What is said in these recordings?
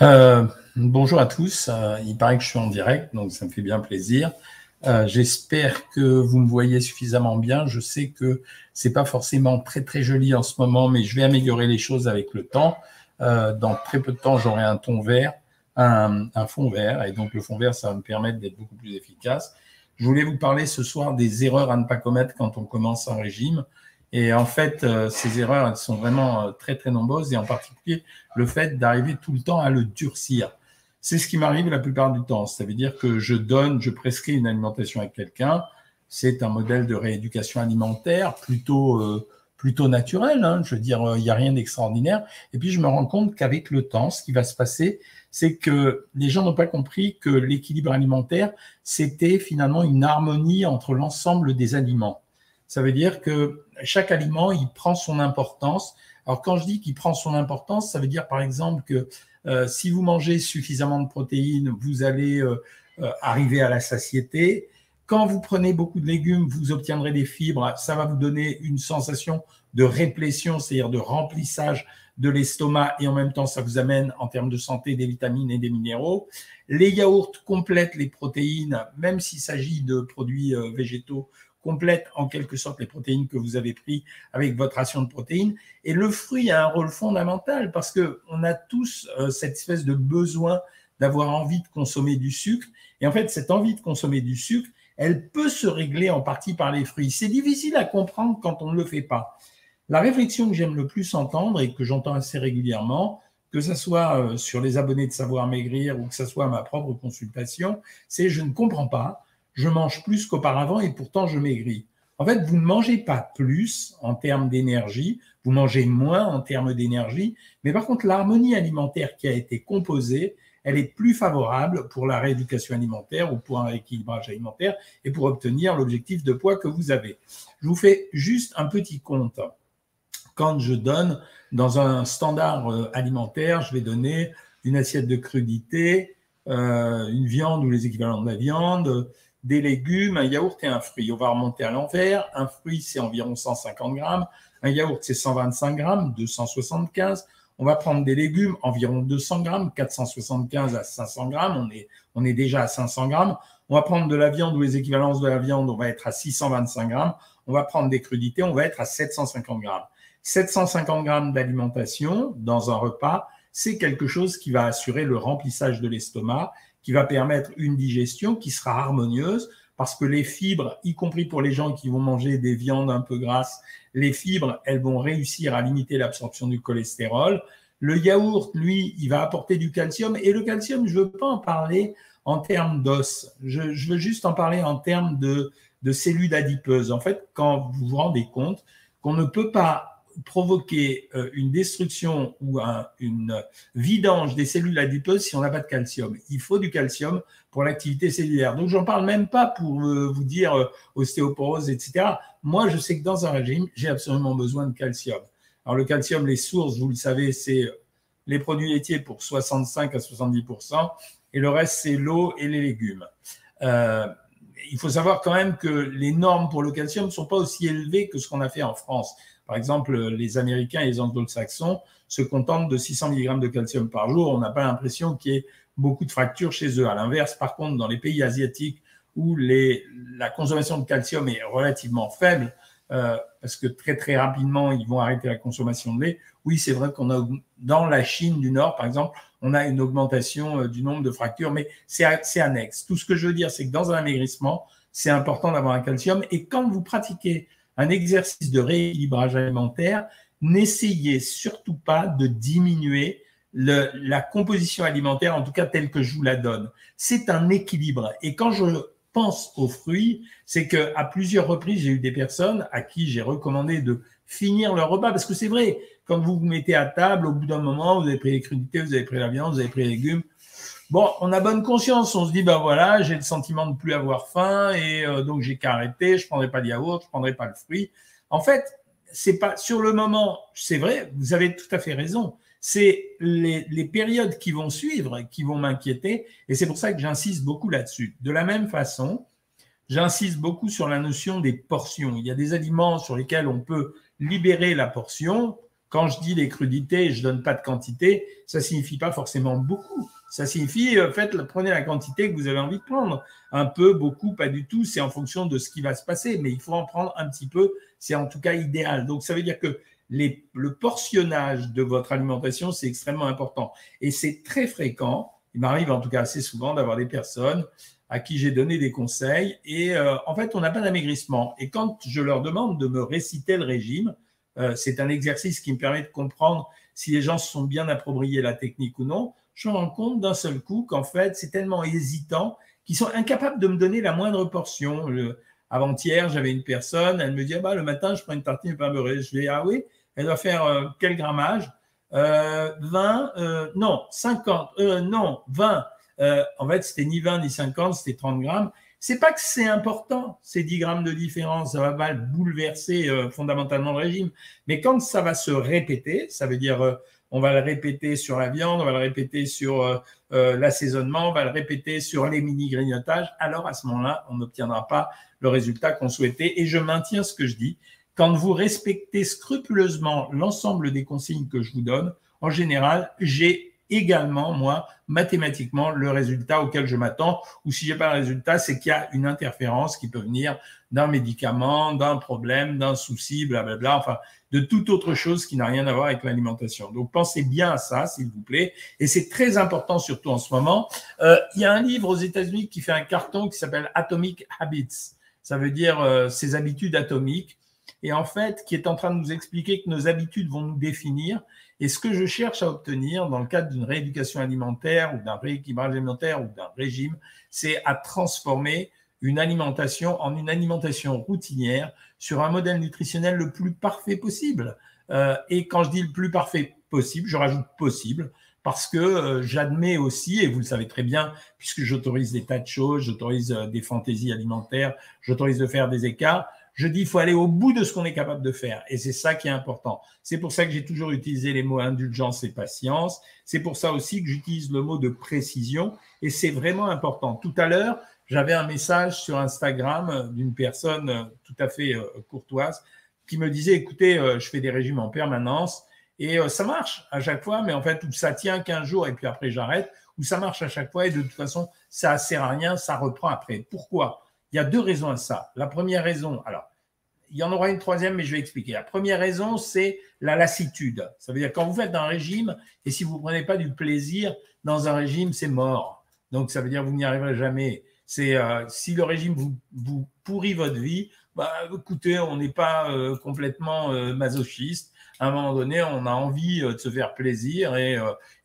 Euh, bonjour à tous. Euh, il paraît que je suis en direct, donc ça me fait bien plaisir. Euh, j'espère que vous me voyez suffisamment bien. Je sais que c'est pas forcément très très joli en ce moment, mais je vais améliorer les choses avec le temps. dans très peu de temps, j'aurai un ton vert, un, un, fond vert, et donc le fond vert, ça va me permettre d'être beaucoup plus efficace. Je voulais vous parler ce soir des erreurs à ne pas commettre quand on commence un régime. Et en fait, euh, ces erreurs, elles sont vraiment euh, très, très nombreuses, et en particulier le fait d'arriver tout le temps à le durcir. C'est ce qui m'arrive la plupart du temps. Ça veut dire que je donne, je prescris une alimentation à quelqu'un. C'est un modèle de rééducation alimentaire plutôt, euh, plutôt naturel. Hein. Je veux dire, il n'y a rien d'extraordinaire. Et puis, je me rends compte qu'avec le temps, ce qui va se passer, c'est que les gens n'ont pas compris que l'équilibre alimentaire, c'était finalement une harmonie entre l'ensemble des aliments. Ça veut dire que chaque aliment, il prend son importance. Alors quand je dis qu'il prend son importance, ça veut dire par exemple que euh, si vous mangez suffisamment de protéines, vous allez euh, euh, arriver à la satiété. Quand vous prenez beaucoup de légumes, vous obtiendrez des fibres. Ça va vous donner une sensation de réplétion, c'est-à-dire de remplissage de l'estomac et en même temps, ça vous amène en termes de santé des vitamines et des minéraux. Les yaourts complètent les protéines, même s'il s'agit de produits végétaux complète en quelque sorte les protéines que vous avez pris avec votre ration de protéines. Et le fruit a un rôle fondamental parce que on a tous euh, cette espèce de besoin d'avoir envie de consommer du sucre. Et en fait, cette envie de consommer du sucre, elle peut se régler en partie par les fruits. C'est difficile à comprendre quand on ne le fait pas. La réflexion que j'aime le plus entendre et que j'entends assez régulièrement, que ce soit euh, sur les abonnés de Savoir Maigrir ou que ce soit ma propre consultation, c'est je ne comprends pas je mange plus qu'auparavant et pourtant je maigris. En fait, vous ne mangez pas plus en termes d'énergie, vous mangez moins en termes d'énergie, mais par contre, l'harmonie alimentaire qui a été composée, elle est plus favorable pour la rééducation alimentaire ou pour un rééquilibrage alimentaire et pour obtenir l'objectif de poids que vous avez. Je vous fais juste un petit compte. Quand je donne dans un standard euh, alimentaire, je vais donner une assiette de crudité, euh, une viande ou les équivalents de la viande, des légumes, un yaourt et un fruit. On va remonter à l'envers. Un fruit, c'est environ 150 grammes. Un yaourt, c'est 125 grammes, 275. On va prendre des légumes, environ 200 grammes, 475 à 500 grammes. On est, déjà à 500 grammes. On va prendre de la viande ou les équivalences de la viande, on va être à 625 grammes. On va prendre des crudités, on va être à 750 grammes. 750 grammes d'alimentation dans un repas, c'est quelque chose qui va assurer le remplissage de l'estomac qui va permettre une digestion qui sera harmonieuse parce que les fibres, y compris pour les gens qui vont manger des viandes un peu grasses, les fibres, elles vont réussir à limiter l'absorption du cholestérol. Le yaourt, lui, il va apporter du calcium. Et le calcium, je ne veux pas en parler en termes d'os. Je, je, veux juste en parler en termes de, de cellules adipeuses. En fait, quand vous vous rendez compte qu'on ne peut pas provoquer euh, une destruction ou une vidange des cellules adipeuses si on n'a pas de calcium. Il faut du calcium pour l'activité cellulaire. Donc, j'en parle même pas pour euh, vous dire euh, ostéoporose, etc. Moi, je sais que dans un régime, j'ai absolument besoin de calcium. Alors, le calcium, les sources, vous le savez, c'est les produits laitiers pour 65 à 70 et le reste, c'est l'eau et les légumes. il faut savoir quand même que les normes pour le calcium ne sont pas aussi élevées que ce qu'on a fait en France. Par exemple, les Américains et les anglo-saxons se contentent de 600 mg de calcium par jour. On n'a pas l'impression qu'il y ait beaucoup de fractures chez eux. À l'inverse, par contre, dans les pays asiatiques où la consommation de calcium est relativement faible, euh, parce que très très rapidement ils vont arrêter la consommation de lait. Oui, c'est vrai qu'on a dans la Chine du Nord, par exemple, on a une augmentation euh, du nombre de fractures, mais c'est annexe. Tout ce que je veux dire, c'est que dans un amaigrissement, c'est important d'avoir un calcium. Et quand vous pratiquez un exercice de rééquilibrage alimentaire, n'essayez surtout pas de diminuer la composition alimentaire, en tout cas telle que je vous la donne. C'est un équilibre. Et quand je pense aux fruits, c'est que à plusieurs reprises, j'ai eu des personnes à qui j'ai recommandé de finir leur repas, parce que c'est vrai, quand vous vous mettez à table, au bout d'un moment, vous avez pris les crudités, vous avez pris la viande, vous avez pris les légumes, Bon, on a bonne conscience, on se dit, ben voilà, j'ai le sentiment de plus avoir faim et euh, donc j'ai qu'à arrêter, je prendrai pas de yaourt, je prendrai pas le fruit. En fait, c'est pas sur le moment, c'est vrai, vous avez tout à fait raison. C'est les, périodes qui vont suivre qui vont m'inquiéter et c'est pour ça que j'insiste beaucoup là-dessus. De la même façon, j'insiste beaucoup sur la notion des portions. Il y a des aliments sur lesquels on peut libérer la portion, quand je dis les crudités, je donne pas de quantité, ça signifie pas forcément beaucoup. Ça signifie, euh, prenez la quantité que vous avez envie de prendre. Un peu, beaucoup, pas du tout. C'est en fonction de ce qui va se passer, mais il faut en prendre un petit peu. C'est en tout cas idéal. Donc, ça veut dire que le portionnage de votre alimentation, c'est extrêmement important. Et c'est très fréquent. Il m'arrive en tout cas assez souvent d'avoir des personnes à qui j'ai donné des conseils. Et euh, en fait, on n'a pas d'amaigrissement. Et quand je leur demande de me réciter le régime, euh, c'est un exercice qui me permet de comprendre si les gens se sont bien appropriés la technique ou non. Je me rends compte d'un seul coup qu'en fait, c'est tellement hésitant qu'ils sont incapables de me donner la moindre portion. Avant-hier, j'avais une personne, elle me dit ah bah, le matin, je prends une tartine de pain beurré. Je dis ah oui, elle doit faire euh, quel grammage? 20, euh, non, 50, non, 20. en fait, c'était ni 20 ni 50, c'était 30 grammes. C'est pas que c'est important, ces 10 grammes de différence, ça va pas bouleverser euh, fondamentalement le régime. Mais quand ça va se répéter, ça veut dire euh, on va le répéter sur la viande, on va le répéter sur euh, l'assaisonnement, on va le répéter sur les mini-grignotages, alors à ce moment-là, on n'obtiendra pas le résultat qu'on souhaitait. Et je maintiens ce que je dis. Quand vous respectez scrupuleusement l'ensemble des consignes que je vous donne, en général, j'ai également, moi, mathématiquement, le résultat auquel je m'attends. Ou si j'ai pas le résultat, c'est qu'il y a une interférence qui peut venir d'un médicament, d'un problème, d'un souci, blablabla, enfin, de toute autre chose qui n'a rien à voir avec l'alimentation. Donc, pensez bien à ça, s'il vous plaît. Et c'est très important, surtout en ce moment. Euh, il y a un livre aux États-Unis qui fait un carton qui s'appelle Atomic Habits. Ça veut dire euh, ses habitudes atomiques. Et en fait, qui est en train de nous expliquer que nos habitudes vont nous définir et ce que je cherche à obtenir dans le cadre d'une rééducation alimentaire ou d'un rééquilibrage alimentaire ou d'un régime, c'est à transformer une alimentation en une alimentation routinière sur un modèle nutritionnel le plus parfait possible. Euh, et quand je dis le plus parfait possible, je rajoute possible parce que euh, j'admets aussi, et vous le savez très bien, puisque j'autorise des tas de choses, j'autorise euh, des fantaisies alimentaires, j'autorise de faire des écarts, je dis, il faut aller au bout de ce qu'on est capable de faire. Et c'est ça qui est important. C'est pour ça que j'ai toujours utilisé les mots indulgence et patience. C'est pour ça aussi que j'utilise le mot de précision. Et c'est vraiment important. Tout à l'heure, j'avais un message sur Instagram d'une personne tout à fait euh, courtoise qui me disait, écoutez, euh, je fais des régimes en permanence et euh, ça marche à chaque fois, mais en fait, ça tient 15 jours et puis après j'arrête, ou ça marche à chaque fois et de toute façon, ça ne sert à rien, ça reprend après. Pourquoi? Il y a deux raisons à ça. La première raison, alors, il y en aura une troisième, mais je vais expliquer. La première raison, c'est la lassitude. Ça veut dire quand vous faites un régime et si vous ne prenez pas du plaisir dans un régime, c'est mort. Donc, ça veut dire que vous n'y arriverez jamais. C'est euh, si le régime vous, pourrit votre vie, bah, écoutez, on n'est pas euh, complètement euh, masochiste. À un moment donné, on a envie de se faire plaisir et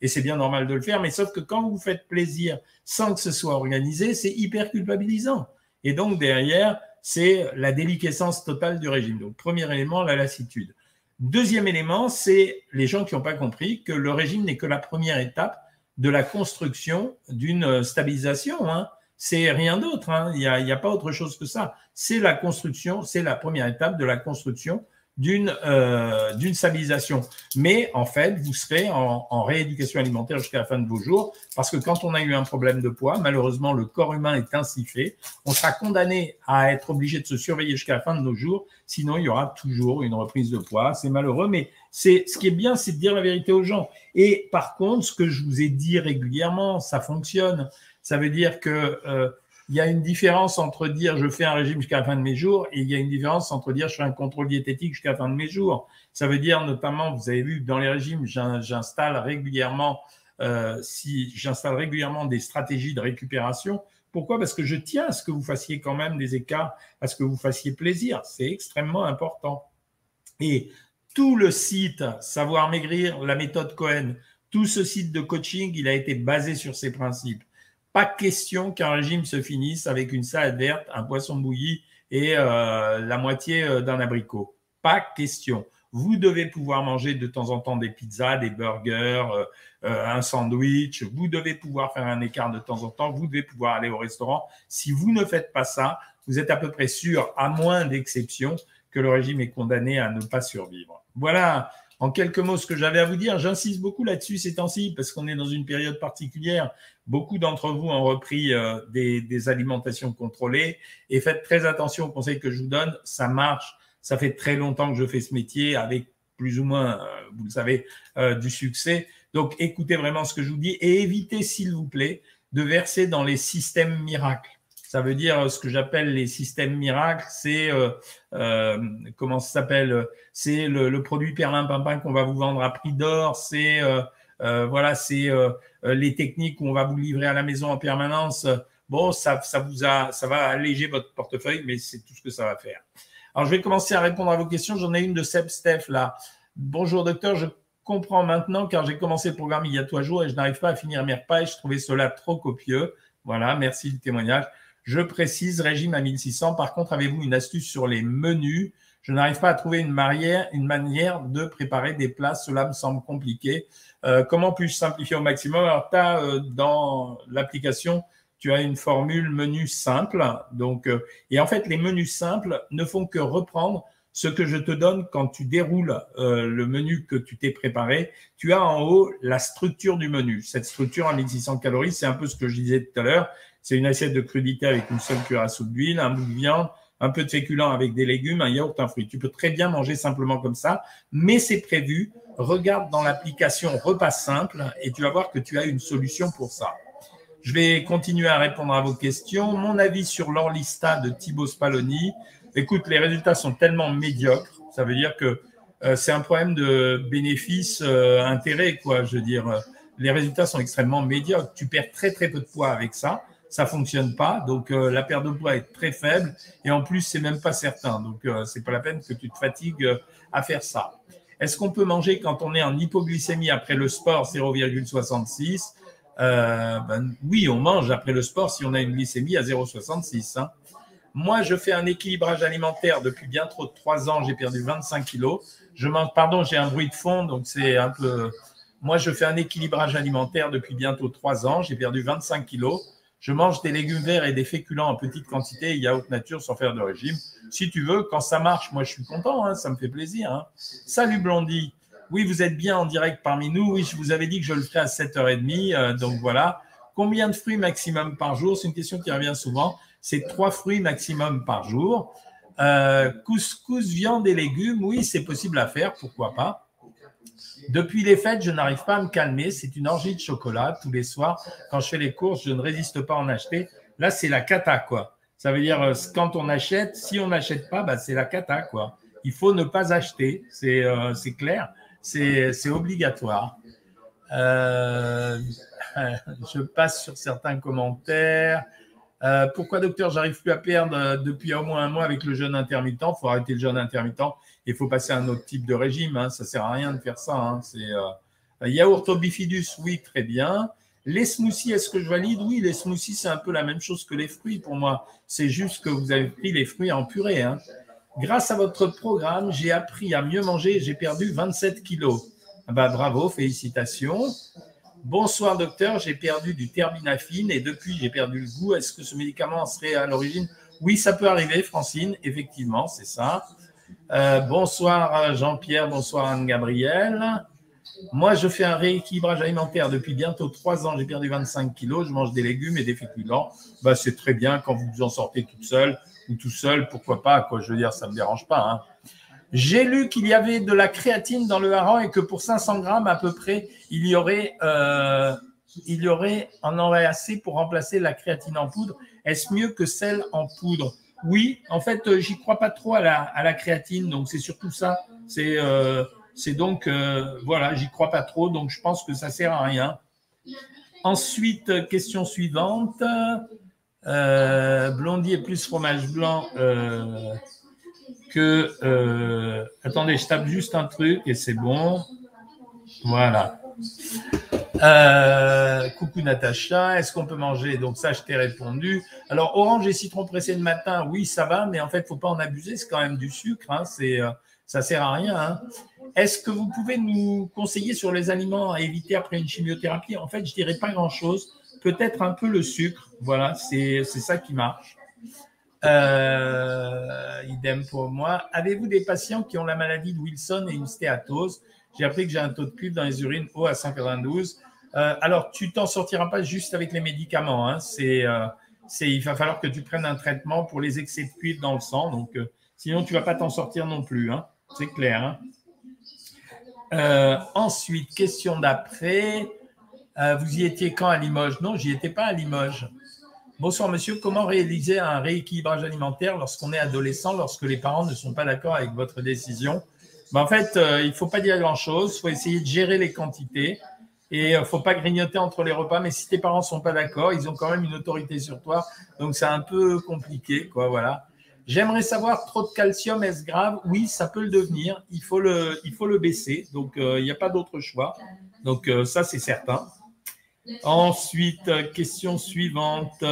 c'est bien normal de le faire. Mais sauf que quand vous faites plaisir sans que ce soit organisé, c'est hyper culpabilisant. Et donc, derrière, c'est la déliquescence totale du régime. Donc, premier élément, la lassitude. Deuxième élément, c'est les gens qui n'ont pas compris que le régime n'est que la première étape de la construction d'une stabilisation. Hein. C'est rien d'autre. Hein. Il n'y a, a, pas autre chose que ça. C'est la construction, c'est la première étape de la construction d'une euh, d'une stabilisation. Mais en fait, vous serez en, en rééducation alimentaire jusqu'à la fin de vos jours, parce que quand on a eu un problème de poids, malheureusement, le corps humain est ainsi fait. On sera condamné à être obligé de se surveiller jusqu'à la fin de nos jours, sinon il y aura toujours une reprise de poids. C'est malheureux, mais c'est ce qui est bien, c'est de dire la vérité aux gens. Et par contre, ce que je vous ai dit régulièrement, ça fonctionne. Ça veut dire que euh, il y a une différence entre dire je fais un régime jusqu'à la fin de mes jours et il y a une différence entre dire je fais un contrôle diététique jusqu'à la fin de mes jours. Ça veut dire notamment, vous avez vu, dans les régimes, j'installe régulièrement, euh, si régulièrement des stratégies de récupération. Pourquoi? Parce que je tiens à ce que vous fassiez quand même des écarts, à ce que vous fassiez plaisir. C'est extrêmement important. Et tout le site Savoir Maigrir, la méthode Cohen, tout ce site de coaching, il a été basé sur ces principes. Pas question qu'un régime se finisse avec une salade verte, un poisson bouilli et euh, la moitié euh, d'un abricot. Pas question. Vous devez pouvoir manger de temps en temps des pizzas, des burgers, euh, un sandwich. Vous devez pouvoir faire un écart de temps en temps. Vous devez pouvoir aller au restaurant. Si vous ne faites pas ça, vous êtes à peu près sûr, à moins d'exceptions, que le régime est condamné à ne pas survivre. Voilà en quelques mots ce que j'avais à vous dire. J'insiste beaucoup là-dessus ces temps-ci parce qu'on est dans une période particulière. Beaucoup d'entre vous ont repris euh, des, alimentations contrôlées et faites très attention aux conseils que je vous donne. Ça marche. Ça fait très longtemps que je fais ce métier avec plus ou moins, vous le savez, du succès. Donc, écoutez vraiment ce que je vous dis et évitez, s'il vous plaît, de verser dans les systèmes miracles. Ça veut dire ce que j'appelle les systèmes miracles, c'est euh, euh, comment ça s'appelle C'est le, produit perlin pimpin qu'on va vous vendre à prix d'or. C'est euh, voilà, c'est les techniques qu'on va vous livrer à la maison en permanence. Bon, ça, ça vous a, ça va alléger votre portefeuille, mais c'est tout ce que ça va faire. Alors, je vais commencer à répondre à vos questions. J'en ai une de Seb Steph là. Bonjour docteur, je comprends maintenant car j'ai commencé le programme il y a trois jours et je n'arrive pas à finir mes repas et je trouvais cela trop copieux. Voilà, merci du témoignage. Je précise, régime à 1600. Par contre, avez-vous une astuce sur les menus? Je n'arrive pas à trouver une, manière, une manière de préparer des plats. Cela me semble compliqué. Euh, comment puis-je simplifier au maximum? Alors, tu as euh, dans l'application, tu as une formule menu simple. Donc, euh, et en fait, les menus simples ne font que reprendre ce que je te donne quand tu déroules le menu que tu t'es préparé. Tu as en haut la structure du menu. Cette structure à 1600 calories, c'est un peu ce que je disais tout à l'heure. C'est une assiette de crudité avec une seule cuillère à soupe d'huile, un bout de viande, un peu de féculent avec des légumes, un yaourt, un fruit. Tu peux très bien manger simplement comme ça, mais c'est prévu. Regarde dans l'application repas simple et tu vas voir que tu as une solution pour ça. Je vais continuer à répondre à vos questions. Mon avis sur l'Orlista de Thibaut Spaloni. Écoute, les résultats sont tellement médiocres. Ça veut dire que euh, c'est un problème de bénéfice-intérêt, euh, quoi. Je veux dire, les résultats sont extrêmement médiocres. Tu perds très, très peu de poids avec ça ça fonctionne pas. Donc euh, la perte de poids est très faible et en plus c'est même pas certain. Donc euh, c'est pas la peine que tu te fatigues euh, à faire ça. Est-ce qu'on peut manger quand on est en hypoglycémie après le sport 0,66 ben, Oui, on mange après le sport si on a une glycémie à 0,66. Hein. Moi, je fais un équilibrage alimentaire depuis bien trop de trois ans. J'ai perdu 25 kilos. Je mange, pardon, j'ai un bruit de fond, donc c'est un peu. Moi, je fais un équilibrage alimentaire depuis bientôt trois ans. J'ai perdu 25 kilos. Je mange des légumes verts et des féculents en petite quantité, yaourt nature sans faire de régime. Si tu veux, quand ça marche, moi je suis content, hein, ça me fait plaisir. Hein. Salut Blondie. Oui, vous êtes bien en direct parmi nous. Oui, je vous avais dit que je le ferais à 7h30. Euh, donc voilà. Combien de fruits maximum par jour? C'est une question qui revient souvent. C'est trois fruits maximum par jour. Euh, couscous, viande et légumes, oui, c'est possible à faire, pourquoi pas. Depuis les fêtes, je n'arrive pas à me calmer. C'est une orgie de chocolat tous les soirs. Quand je fais les courses, je ne résiste pas à en acheter. Là, c'est la cata, quoi. Ça veut dire, euh, quand on achète, si on n'achète pas, bah, c'est la cata, quoi. Il faut ne pas acheter. C'est euh, clair. C'est obligatoire. Euh, je passe sur certains commentaires. Pourquoi, docteur, j'arrive plus à perdre depuis au moins un mois avec le jeûne intermittent? Il faut arrêter le jeûne intermittent il faut passer à un autre type de régime. Hein. Ça ne sert à rien de faire ça. Hein. Euh, yaourt au bifidus, oui, très bien. Les smoothies, est-ce que je valide? Oui, les smoothies, c'est un peu la même chose que les fruits pour moi. C'est juste que vous avez pris les fruits en purée. Hein. Grâce à votre programme, j'ai appris à mieux manger. J'ai perdu 27 kilos. Ah bah, bravo, félicitations. Bonsoir docteur, j'ai perdu du terbinafine et depuis j'ai perdu le goût. Est-ce que ce médicament serait à l'origine? Oui, ça peut arriver, Francine, effectivement, c'est ça. Euh, bonsoir Jean-Pierre, bonsoir Anne-Gabrielle. Moi, je fais un rééquilibrage alimentaire depuis bientôt trois ans. J'ai perdu 25 kilos. Je mange des légumes et des féculents. Bah, c'est très bien quand vous en sortez toute seule ou tout seul. Pourquoi pas? Quoi. Je veux dire, ça ne me dérange pas. Hein. J'ai lu qu'il y avait de la créatine dans le hareng et que pour 500 grammes à peu près, il y aurait, euh, il y aurait, en aurait assez pour remplacer la créatine en poudre. Est-ce mieux que celle en poudre? Oui, en fait, euh, j'y crois pas trop à la, créatine, donc c'est surtout ça. C'est euh, donc, euh, voilà, j'y crois pas trop, donc je pense que ça sert à rien. Ensuite, question suivante. Blondie est plus fromage blanc que. attendez, je tape juste un truc et c'est bon. Voilà. Euh, coucou Natacha, est-ce qu'on peut manger? Donc ça, je t'ai répondu. Alors orange et citron pressé le matin, oui, ça va, mais en fait, faut pas en abuser. C'est quand même du sucre. Hein, c'est, euh, ça sert à rien. Hein. Est-ce que vous pouvez nous conseiller sur les aliments à éviter après une chimiothérapie? En fait, je dirais pas grand-chose. Peut-être un peu le sucre. Voilà, c'est ça qui marche. Euh, idem pour moi. Avez-vous des patients qui ont la maladie de Wilson et une stéatose? J'ai appris que j'ai un taux de cuivre dans les urines haut à 192. Euh, alors, tu t'en sortiras pas juste avec les médicaments. Hein. Euh, c'est, il va falloir que tu prennes un traitement pour les excès de cuivre dans le sang. Donc, sinon, tu vas pas t'en sortir non plus. Hein. C'est clair. Hein. Ensuite, question d'après. Vous y étiez quand à Limoges? Non, j'y étais pas à Limoges. Bonsoir monsieur, comment réaliser un rééquilibrage alimentaire lorsqu'on est adolescent, lorsque les parents ne sont pas d'accord avec votre décision? Ben, En fait, euh, il ne faut pas dire grand-chose, il faut essayer de gérer les quantités et il ne faut pas grignoter entre les repas, mais si tes parents ne sont pas d'accord, ils ont quand même une autorité sur toi, donc c'est un peu compliqué, quoi, voilà. J'aimerais savoir, trop de calcium, est-ce grave? Oui, ça peut le devenir. Il faut le, baisser. Donc, euh, il n'y a pas d'autre choix. Donc, euh, ça, c'est certain. Ensuite, euh, question suivante.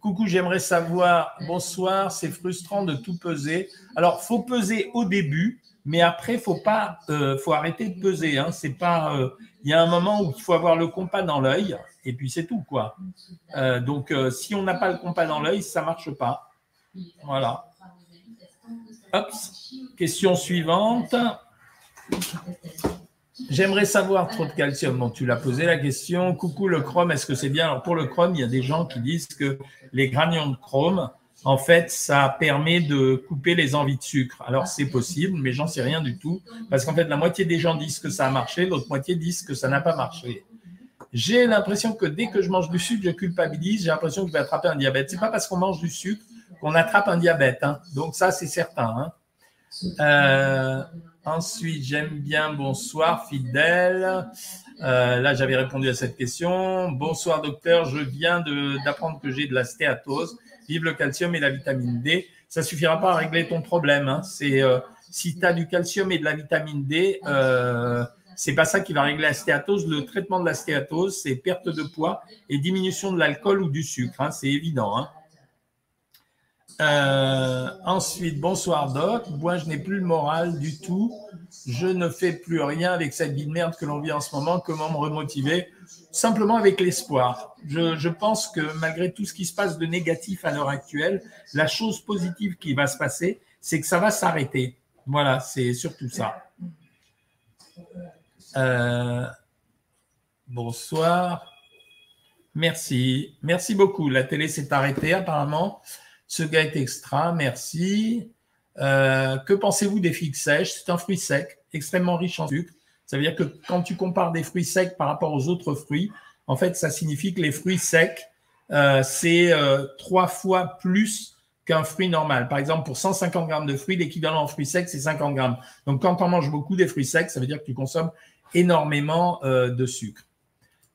coucou, j'aimerais savoir, bonsoir, c'est frustrant de tout peser. Alors, faut peser au début, mais après, faut pas, faut arrêter de peser. Hein. C'est pas, il y a un moment où il faut avoir le compas dans l'œil, et puis c'est tout, quoi. donc, si on n'a pas le compas dans l'œil, ça marche pas. Voilà. Question suivante. J'aimerais savoir trop de calcium. Bon, tu l'as posé la question. Coucou le chrome, est-ce que c'est bien? Alors pour le chrome, il y a des gens qui disent que les granules de chrome, en fait, ça permet de couper les envies de sucre. Alors c'est possible, mais j'en sais rien du tout. Parce qu'en fait, la moitié des gens disent que ça a marché, l'autre moitié disent que ça n'a pas marché. J'ai l'impression que dès que je mange du sucre, je culpabilise. J'ai l'impression que je vais attraper un diabète. C'est pas parce qu'on mange du sucre qu'on attrape un diabète. Hein. Donc ça, c'est certain. Hein. Euh, ensuite, j'aime bien bonsoir, fidèle. Euh, là, j'avais répondu à cette question. Bonsoir, docteur. Je viens d'apprendre que j'ai de la stéatose. Vive le calcium et la vitamine D. Ça suffira pas à régler ton problème. Hein. C'est euh, si tu as du calcium et de la vitamine D, c'est pas ça qui va régler la stéatose. Le traitement de la stéatose, c'est perte de poids et diminution de l'alcool ou du sucre. Hein. C'est évident. Hein. Euh, ensuite, bonsoir Doc. Moi, je n'ai plus le moral du tout. Je ne fais plus rien avec cette vie de merde que l'on vit en ce moment. Comment me remotiver? Simplement avec l'espoir. Je, pense que malgré tout ce qui se passe de négatif à l'heure actuelle, la chose positive qui va se passer, c'est que ça va s'arrêter. Voilà, c'est surtout ça. Euh, bonsoir. Merci. Merci beaucoup. La télé s'est arrêtée apparemment. Ce gars est extra, merci. Euh, que pensez-vous des figues sèches? C'est un fruit sec, extrêmement riche en sucre. Ça veut dire que quand tu compares des fruits secs par rapport aux autres fruits, en fait, ça signifie que les fruits secs, euh, c'est euh, trois fois plus qu'un fruit normal. Par exemple, pour 150 grammes de fruits, l'équivalent en fruits secs, c'est 50 grammes. Donc, quand on mange beaucoup des fruits secs, ça veut dire que tu consommes énormément de sucre.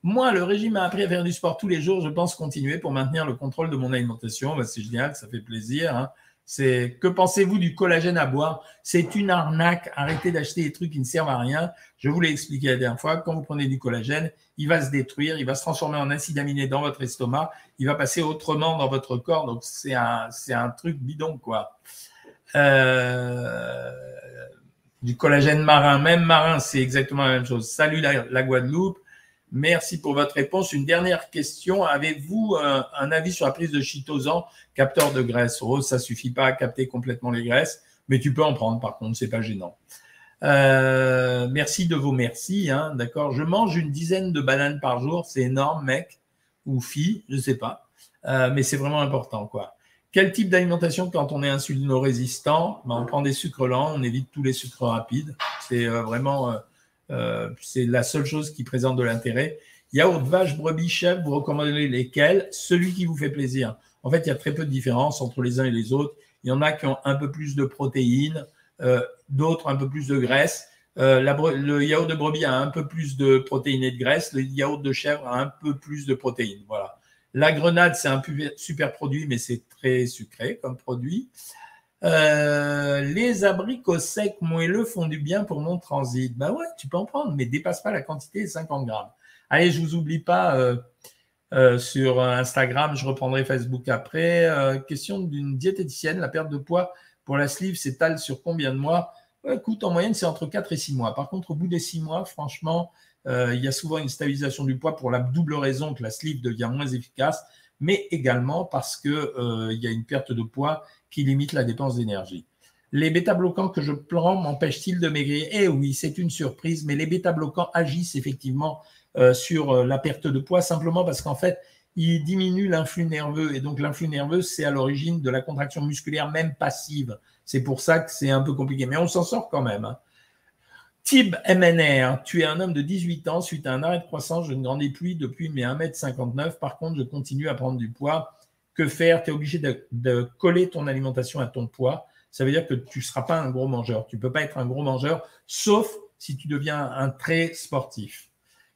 Moi, le régime m'a appris à faire du sport tous les jours. Je pense continuer pour maintenir le contrôle de mon alimentation. Ben, c'est génial, ça fait plaisir. Hein. C'est que pensez-vous du collagène à boire? C'est une arnaque. Arrêtez d'acheter des trucs qui ne servent à rien. Je vous l'ai expliqué la dernière fois. Quand vous prenez du collagène, il va se détruire, il va se transformer en acide aminé dans votre estomac, il va passer autrement dans votre corps. Donc c'est un, c'est un truc bidon quoi. Euh, du collagène marin, même marin, c'est exactement la même chose. Salut la Guadeloupe. Merci pour votre réponse. Une dernière question. Avez-vous un, avis sur la prise de chitosan, capteur de graisse Rose, ça suffit pas à capter complètement les graisses, mais tu peux en prendre par contre, c'est pas gênant. Euh, merci de vos merci. Hein, D'accord. Je mange une dizaine de bananes par jour. C'est énorme, mec ou fille, je sais pas. Euh, mais c'est vraiment important, quoi. Quel type d'alimentation quand on est insulino-résistant? Ben, On prend des sucres lents, on évite tous les sucres rapides. C'est euh, vraiment euh, c'est la seule chose qui présente de l'intérêt. Yaourt, vache, brebis, chèvre, vous recommandez lesquels Celui qui vous fait plaisir. En fait, il y a très peu de différence entre les uns et les autres. Il y en a qui ont un peu plus de protéines, euh, d'autres un peu plus de graisse. Euh, le yaourt de brebis a un peu plus de protéines et de graisse. Le yaourt de chèvre a un peu plus de protéines. Voilà. La grenade, c'est un super produit, mais c'est très sucré comme produit. Euh, les abricots secs moelleux font du bien pour mon transit. Ben ouais, tu peux en prendre, mais dépasse pas la quantité de 50 grammes. Allez, je vous oublie pas euh, euh, sur Instagram, je reprendrai Facebook après. question d'une diététicienne, la perte de poids pour la sleeve s'étale sur combien de mois? En moyenne, c'est entre 4 et 6 mois. Par contre, au bout des 6 mois, franchement, il y a souvent une stabilisation du poids pour la double raison que la sleeve devient moins efficace, mais également parce qu'il y a une perte de poids qui limite la dépense d'énergie. Les bêta-bloquants que je prends m'empêchent-ils de maigrir? Eh oui, c'est une surprise, mais les bêta-bloquants agissent effectivement euh, sur euh, la perte de poids simplement parce qu'en fait, ils diminuent l'influx nerveux. Et donc, l'influx nerveux, c'est à l'origine de la contraction musculaire, même passive. C'est pour ça que c'est un peu compliqué. Mais on s'en sort quand même. Hein. Tib MNR, tu es un homme de 18 ans, suite à un arrêt de croissance, je ne grandis plus depuis mes 1m59. Par contre, je continue à prendre du poids. Que faire? Tu es obligé de, coller ton alimentation à ton poids. Ça veut dire que tu ne seras pas un gros mangeur. Tu ne peux pas être un gros mangeur, sauf si tu deviens un très sportif.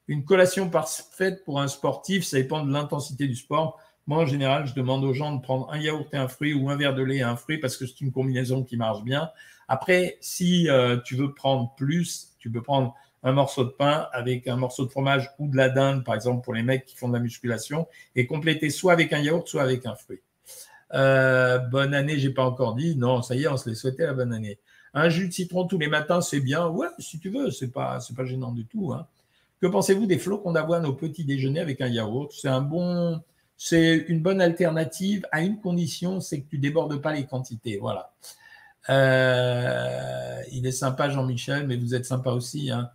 Une collation parfaite pour un sportif, ça dépend de l'intensité du sport. Moi, en général, je demande aux gens de prendre un yaourt et un fruit ou un verre de lait et un fruit parce que c'est une combinaison qui marche bien. Après, si euh, tu veux prendre plus, tu peux prendre un morceau de pain avec un morceau de fromage ou de la dinde, par exemple, pour les mecs qui font de la musculation, et compléter soit avec un yaourt, soit avec un fruit. Euh, bonne année, j'ai pas encore dit. Non, ça y est, on se les souhaitait la bonne année. Un jus de citron tous les matins, c'est bien. Ouais, si tu veux, c'est pas, c'est pas gênant du tout. Hein. Que pensez-vous des flocons d'avoine au petit déjeuner avec un yaourt? C'est un bon, c'est une bonne alternative à une condition, c'est que tu débordes pas les quantités. Voilà. Euh, il est sympa, Jean-Michel, mais vous êtes sympa aussi. Hein.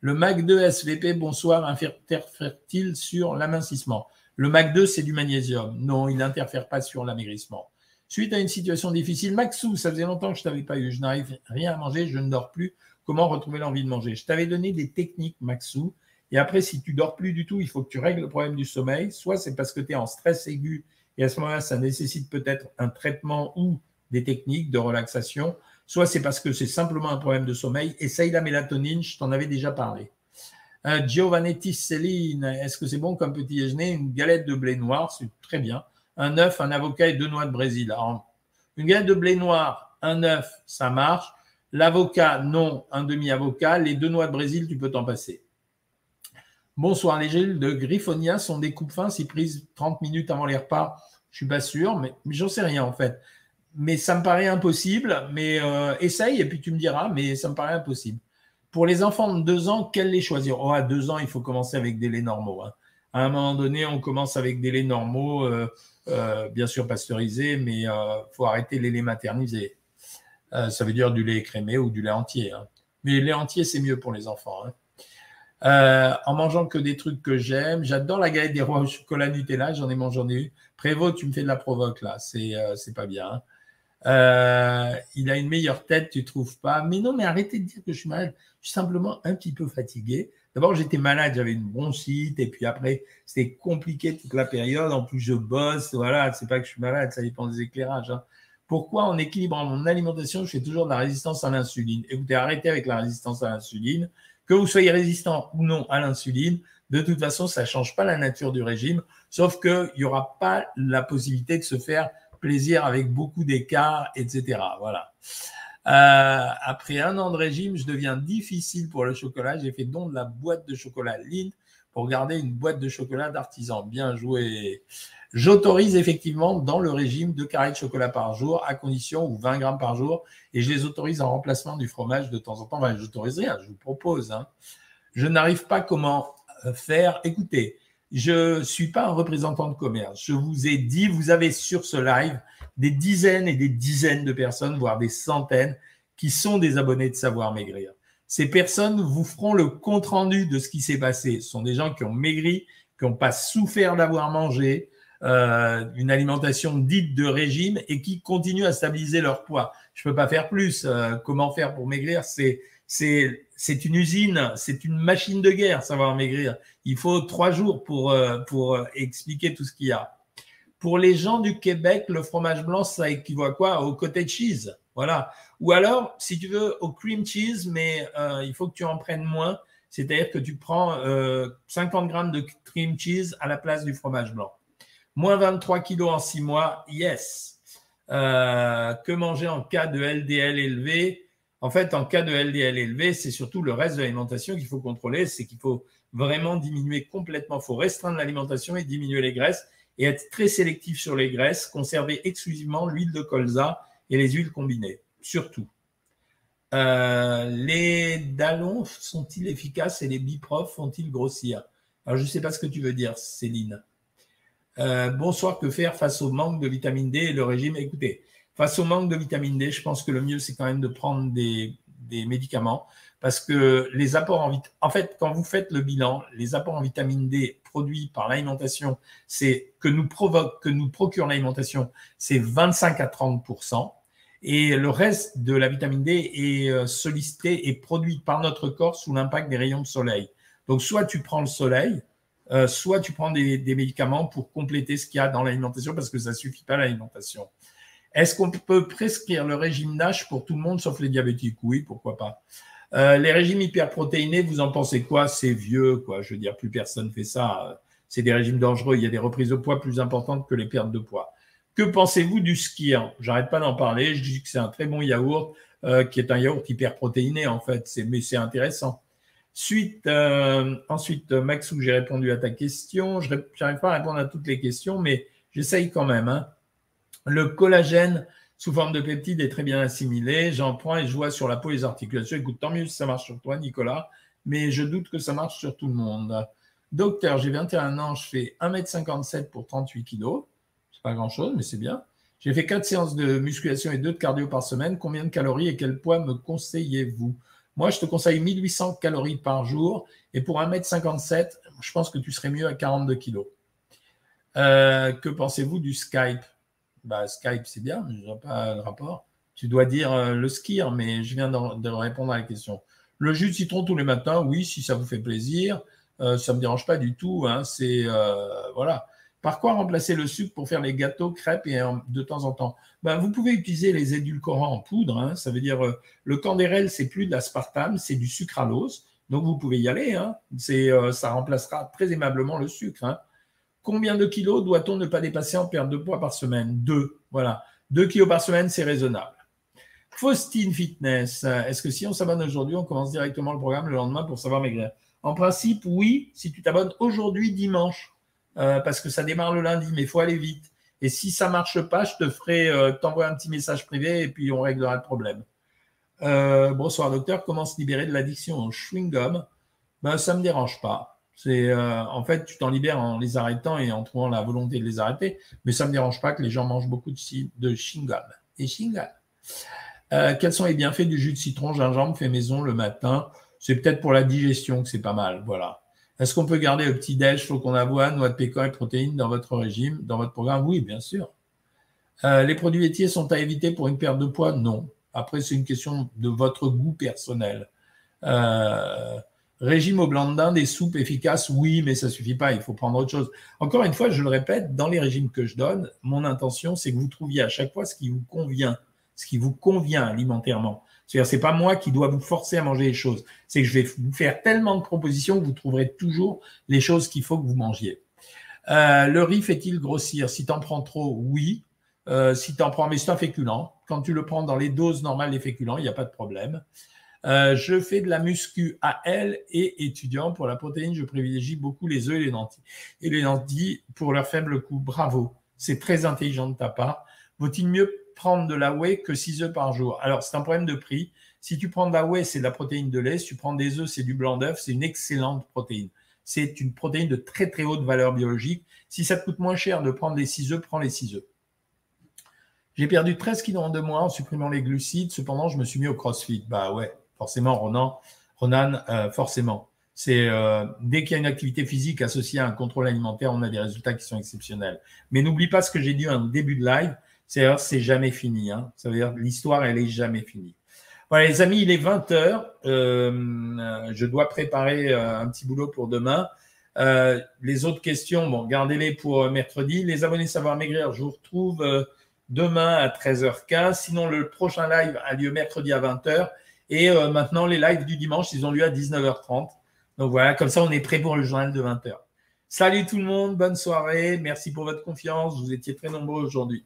Le MAC 2 SVP, bonsoir, interfère-t-il sur l'amincissement? Le MAC 2, c'est du magnésium. Non, il n'interfère pas sur l'amaigrissement. Suite à une situation difficile, Maxou, ça faisait longtemps que je t'avais pas eu. Je n'arrive rien à manger, je ne dors plus. Comment retrouver l'envie de manger? Je t'avais donné des techniques, Maxou. Et après, si tu dors plus du tout, il faut que tu règles le problème du sommeil. Soit c'est parce que tu es en stress aigu et à ce moment-là, ça nécessite peut-être un traitement ou des techniques de relaxation. Soit c'est parce que c'est simplement un problème de sommeil. Essaye la mélatonine, je t'en avais déjà parlé. Euh, Giovanetti Céline, est-ce que c'est bon comme petit déjeuner? Une galette de blé noir, c'est très bien. Un œuf, un avocat et deux noix de Brésil. une galette de blé noir, un œuf, ça marche. L'avocat, non, un demi-avocat. Les deux noix de Brésil, tu peux t'en passer. Bonsoir, les gels de Griffonia sont des coupes fins si prises 30 minutes avant les repas. Je suis pas sûr, mais, j'en sais rien en fait. Mais ça me paraît impossible. Mais euh, essaye et puis tu me diras, mais ça me paraît impossible. Pour les enfants de 2 ans, quels les choisir? Oh, À 2 ans, il faut commencer avec des laits normaux. Hein. À un moment donné, on commence avec des laits normaux, euh, euh, bien sûr pasteurisés, mais il faut arrêter les laits maternisés. ça veut dire du lait écrémé ou du lait entier. Hein. Mais le lait entier, c'est mieux pour les enfants. Hein. En mangeant que des trucs que j'aime. J'adore la galette des rois au chocolat Nutella, j'en ai mangé, j'en ai eu. Prévost, tu me fais de la provoque là, c'est euh, pas bien. Hein. Euh, il a une meilleure tête, tu trouves pas Mais non, mais arrêtez de dire que je suis malade. Je suis simplement un petit peu fatigué. D'abord, j'étais malade, j'avais une bronchite, et puis après, c'était compliqué toute la période. En plus, je bosse, voilà, c'est pas que je suis malade, ça dépend des éclairages. Hein. Pourquoi, en équilibrant mon alimentation, je fais toujours de la résistance à l'insuline? Écoutez, arrêtez avec la résistance à l'insuline. Que vous soyez résistant ou non à l'insuline, de toute façon, ça ne change pas la nature du régime, sauf qu'il n'y aura pas la possibilité de se faire plaisir avec beaucoup d'écart, etc. Voilà. Euh, après un an de régime, je deviens difficile pour le chocolat. J'ai fait don de la boîte de chocolat Lind pour garder une boîte de chocolat d'artisan. Bien joué. J'autorise effectivement dans le régime deux carrés de chocolat par jour, à condition ou 20 grammes par jour, et je les autorise en remplacement du fromage de temps en temps. Enfin, j'autorise rien, je vous propose. Hein. Je n'arrive pas comment euh, faire. Écoutez, je ne suis pas un représentant de commerce. Je vous ai dit, vous avez sur ce live des dizaines et des dizaines de personnes, voire des centaines, qui sont des abonnés de Savoir Maigrir. Ces personnes vous feront le compte-rendu de ce qui s'est passé. Ce sont des gens qui ont maigri, qui n'ont pas souffert d'avoir mangé, euh, une alimentation dite de régime et qui continuent à stabiliser leur poids. Je ne peux pas faire plus. Euh, comment faire pour maigrir? C'est c'est une usine, c'est une machine de guerre, savoir maigrir. Il faut trois jours pour, euh, pour expliquer tout ce qu'il y a. Pour les gens du Québec, le fromage blanc, ça équivaut à quoi? Au cottage cheese. Voilà. Ou alors, si tu veux, au cream cheese, mais il faut que tu en prennes moins. C'est-à-dire que tu prends 50 grammes de cream cheese à la place du fromage blanc. Moins 23 kilos en 6 mois, yes. Euh, que manger en cas de LDL élevé? En fait, en cas de LDL élevé, c'est surtout le reste de l'alimentation qu'il faut contrôler. C'est qu'il faut vraiment diminuer complètement. Il faut restreindre l'alimentation et diminuer les graisses et être très sélectif sur les graisses. Conserver exclusivement l'huile de colza et les huiles combinées, surtout. Euh, les dallons sont-ils efficaces et les biprofs font-ils grossir? Alors, je ne sais pas ce que tu veux dire, Céline. Euh, bonsoir, que faire face au manque de vitamine D et le régime? Écoutez, face au manque de vitamine D, je pense que le mieux, c'est quand même de prendre des, médicaments parce que les apports en vitamine en fait, quand vous faites le bilan, les apports en vitamine D produits par l'alimentation, c'est que nous provoque, que nous procure l'alimentation, c'est 25 à 30% Et le reste de la vitamine D est euh, sollicité et produit par notre corps sous l'impact des rayons de soleil. Donc, soit tu prends le soleil, euh, soit tu prends des, médicaments pour compléter ce qu'il y a dans l'alimentation parce que ça suffit pas l'alimentation. Est-ce qu'on peut prescrire le régime NASH pour tout le monde sauf les diabétiques? Oui, pourquoi pas. Euh, les régimes hyperprotéinés, vous en pensez quoi? C'est vieux, quoi. Je veux dire, plus personne fait ça. C'est des régimes dangereux. Il y a des reprises de poids plus importantes que les pertes de poids. Que pensez-vous du skier J'arrête pas d'en parler. Je dis que c'est un très bon yaourt, euh, qui est un yaourt hyperprotéiné en fait. Mais c'est intéressant. Suite, euh, ensuite, Maxou, j'ai répondu à ta question. Je n'arrive pas à répondre à toutes les questions, mais j'essaye quand même. Hein. Le collagène sous forme de peptide est très bien assimilé. J'en prends et je vois sur la peau et les articulations. Écoute, tant mieux si ça marche sur toi, Nicolas, mais je doute que ça marche sur tout le monde. Docteur, j'ai 21 ans, je fais 1m57 pour 38 kg. C'est pas grand-chose, mais c'est bien. J'ai fait 4 séances de musculation et 2 de cardio par semaine. Combien de calories et quel poids me conseillez-vous? Moi, je te conseille 1800 calories par jour. Et pour 1m57, je pense que tu serais mieux à 42 kg. Euh, que pensez-vous du Skype? Bah, Skype, c'est bien, mais je n'ai pas de rapport. Tu dois dire euh, le skier, mais je viens de, répondre à la question. Le jus de citron tous les matins, oui, si ça vous fait plaisir. Euh, ça ne me dérange pas du tout. Hein, c'est voilà. Par quoi remplacer le sucre pour faire les gâteaux, crêpes et de temps en temps? Ben, Vous pouvez utiliser les édulcorants en poudre. Hein. ça veut dire euh, le candérel, c'est plus de l'aspartame, c'est du sucralose. Donc vous pouvez y aller. Hein. Euh, ça remplacera très aimablement le sucre. Combien de kilos doit-on ne pas dépasser en perte de poids par semaine? Deux. Voilà. Deux kilos par semaine, c'est raisonnable. Faustine Fitness, est-ce que si on s'abonne aujourd'hui, on commence directement le programme le lendemain pour savoir maigrir? En principe, oui, si tu t'abonnes aujourd'hui, dimanche. Euh, parce que ça démarre le lundi, mais il faut aller vite. Et si ça marche pas, je te ferai euh, t'envoyer un petit message privé et puis on réglera le problème. Euh, bonsoir docteur, comment se libérer de l'addiction au chewing-gum? Ben, Ça ne me dérange pas. C'est en fait, tu t'en libères en les arrêtant et en trouvant la volonté de les arrêter, mais ça ne me dérange pas que les gens mangent beaucoup de, de. Et chewing-gum. quels sont les bienfaits du jus de citron? Gingembre fait maison le matin C'est peut-être pour la digestion que c'est pas mal. Voilà. Est-ce qu'on peut garder le petit déj, flocon d'avoine, noix de pécan et protéines dans votre régime, dans votre programme? Oui, bien sûr. Euh, les produits laitiers sont à éviter pour une perte de poids? Non. Après, c'est une question de votre goût personnel. Euh, régime au blanc de dinde, des soupes efficaces Oui, mais ça suffit pas. Il faut prendre autre chose. Encore une fois, je le répète, dans les régimes que je donne, mon intention, c'est que vous trouviez à chaque fois ce qui vous convient, ce qui vous convient alimentairement. C'est-à-dire, c'est pas moi qui dois vous forcer à manger les choses. C'est que je vais vous faire tellement de propositions que vous trouverez toujours les choses qu'il faut que vous mangiez. Euh, le riz fait-il grossir? Si tu en prends trop, oui. Euh, si tu en prends, mais c'est un féculent. Quand tu le prends dans les doses normales des féculents, il n'y a pas de problème. Euh, je fais de la muscu à elle et étudiant. Pour la protéine, je privilégie beaucoup les œufs et les lentilles. Et les lentilles, pour leur faible coût, bravo. C'est très intelligent de ta part. Vaut-il mieux prendre de la whey que 6 œufs par jour? Alors, c'est un problème de prix. Si tu prends de la whey, c'est de la protéine de lait. Si tu prends des œufs, c'est du blanc d'œuf. C'est une excellente protéine. C'est une protéine de très, très haute valeur biologique. Si ça te coûte moins cher de prendre les 6 œufs, prends les 6 œufs. J'ai perdu 13 kilos en deux mois en supprimant les glucides. Cependant, je me suis mis au crossfit. Bah ouais, forcément, Ronan, Ronan, euh, forcément. C'est euh, dès qu'il y a une activité physique associée à un contrôle alimentaire, on a des résultats qui sont exceptionnels. Mais n'oublie pas ce que j'ai dit en début de live c'est c'est jamais fini. Hein. Ça veut dire l'histoire, elle est jamais finie. Voilà, les amis, il est 20 heures. Euh, je dois préparer euh, un petit boulot pour demain. Euh, les autres questions, bon, gardez-les pour mercredi. Les abonnés Savoir Maigrir, je vous retrouve demain à 13h15. Sinon, le prochain live a lieu mercredi à 20h. Et maintenant, les lives du dimanche, ils ont lieu à 19h30. Donc voilà, comme ça, on est prêt pour le journal de 20h. Salut tout le monde, bonne soirée. Merci pour votre confiance. Vous étiez très nombreux aujourd'hui.